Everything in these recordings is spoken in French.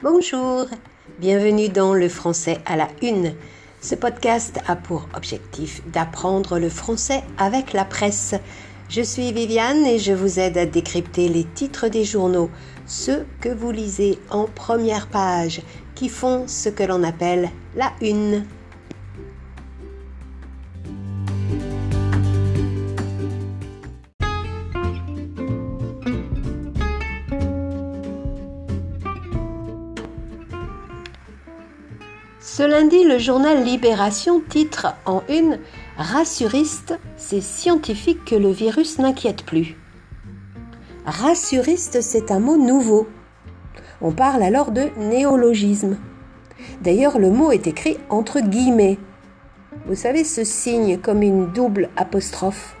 Bonjour, bienvenue dans le français à la une. Ce podcast a pour objectif d'apprendre le français avec la presse. Je suis Viviane et je vous aide à décrypter les titres des journaux, ceux que vous lisez en première page, qui font ce que l'on appelle la une. Ce lundi, le journal Libération titre en une Rassuriste, c'est scientifique que le virus n'inquiète plus. Rassuriste, c'est un mot nouveau. On parle alors de néologisme. D'ailleurs, le mot est écrit entre guillemets. Vous savez, ce signe comme une double apostrophe.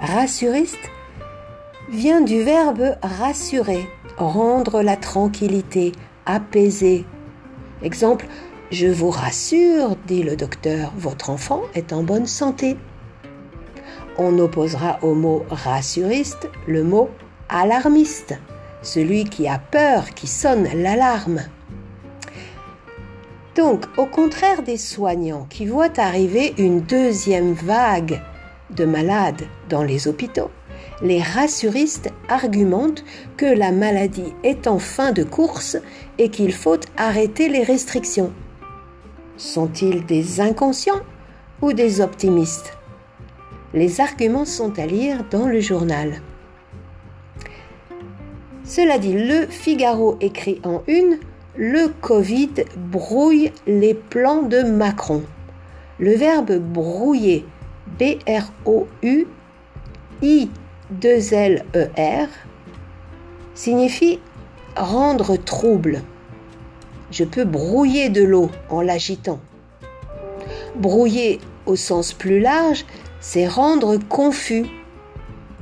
Rassuriste vient du verbe rassurer, rendre la tranquillité, apaiser. Exemple, je vous rassure, dit le docteur, votre enfant est en bonne santé. On opposera au mot rassuriste le mot alarmiste, celui qui a peur, qui sonne l'alarme. Donc, au contraire des soignants qui voient arriver une deuxième vague de malades dans les hôpitaux, les rassuristes argumentent que la maladie est en fin de course et qu'il faut arrêter les restrictions. Sont-ils des inconscients ou des optimistes? Les arguments sont à lire dans le journal. Cela dit, le Figaro écrit en une Le Covid brouille les plans de Macron. Le verbe brouiller, B-R-O-U-I-2-L-E-R, signifie rendre trouble je peux brouiller de l'eau en l'agitant. Brouiller au sens plus large, c'est rendre confus.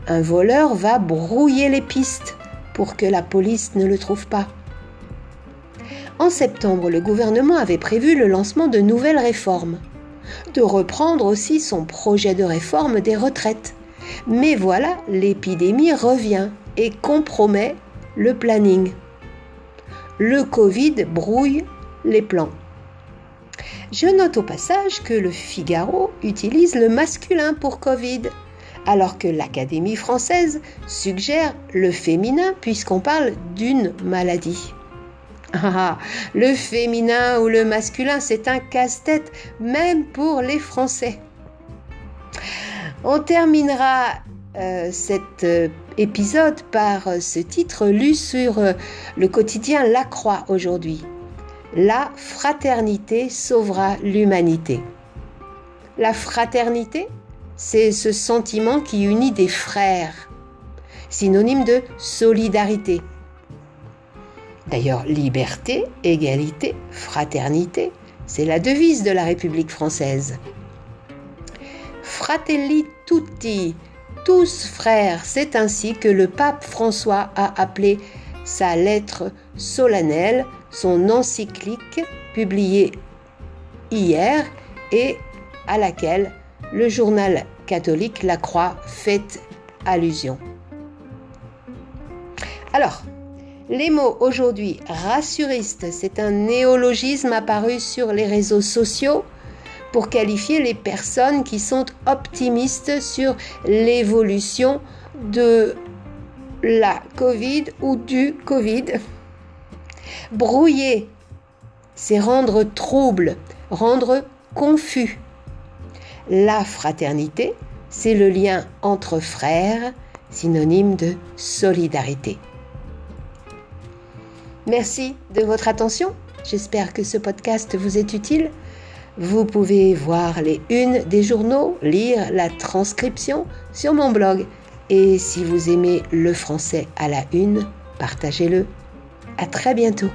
Un voleur va brouiller les pistes pour que la police ne le trouve pas. En septembre, le gouvernement avait prévu le lancement de nouvelles réformes, de reprendre aussi son projet de réforme des retraites. Mais voilà, l'épidémie revient et compromet le planning le Covid brouille les plans. Je note au passage que le Figaro utilise le masculin pour Covid, alors que l'Académie française suggère le féminin puisqu'on parle d'une maladie. Ah, le féminin ou le masculin, c'est un casse-tête, même pour les Français. On terminera euh, cet euh, épisode par euh, ce titre lu sur le quotidien La Croix aujourd'hui. La fraternité sauvera l'humanité. La fraternité, c'est ce sentiment qui unit des frères, synonyme de solidarité. D'ailleurs, liberté, égalité, fraternité, c'est la devise de la République française. Fratelli tutti, tous frères. C'est ainsi que le pape François a appelé sa lettre solennelle, son encyclique publiée hier et à laquelle le journal catholique La Croix fait allusion. Alors, les mots aujourd'hui rassuriste, c'est un néologisme apparu sur les réseaux sociaux pour qualifier les personnes qui sont optimistes sur l'évolution de la Covid ou du Covid. Brouiller, c'est rendre trouble, rendre confus. La fraternité, c'est le lien entre frères, synonyme de solidarité. Merci de votre attention. J'espère que ce podcast vous est utile. Vous pouvez voir les unes des journaux, lire la transcription sur mon blog. Et si vous aimez le français à la une, partagez-le. À très bientôt.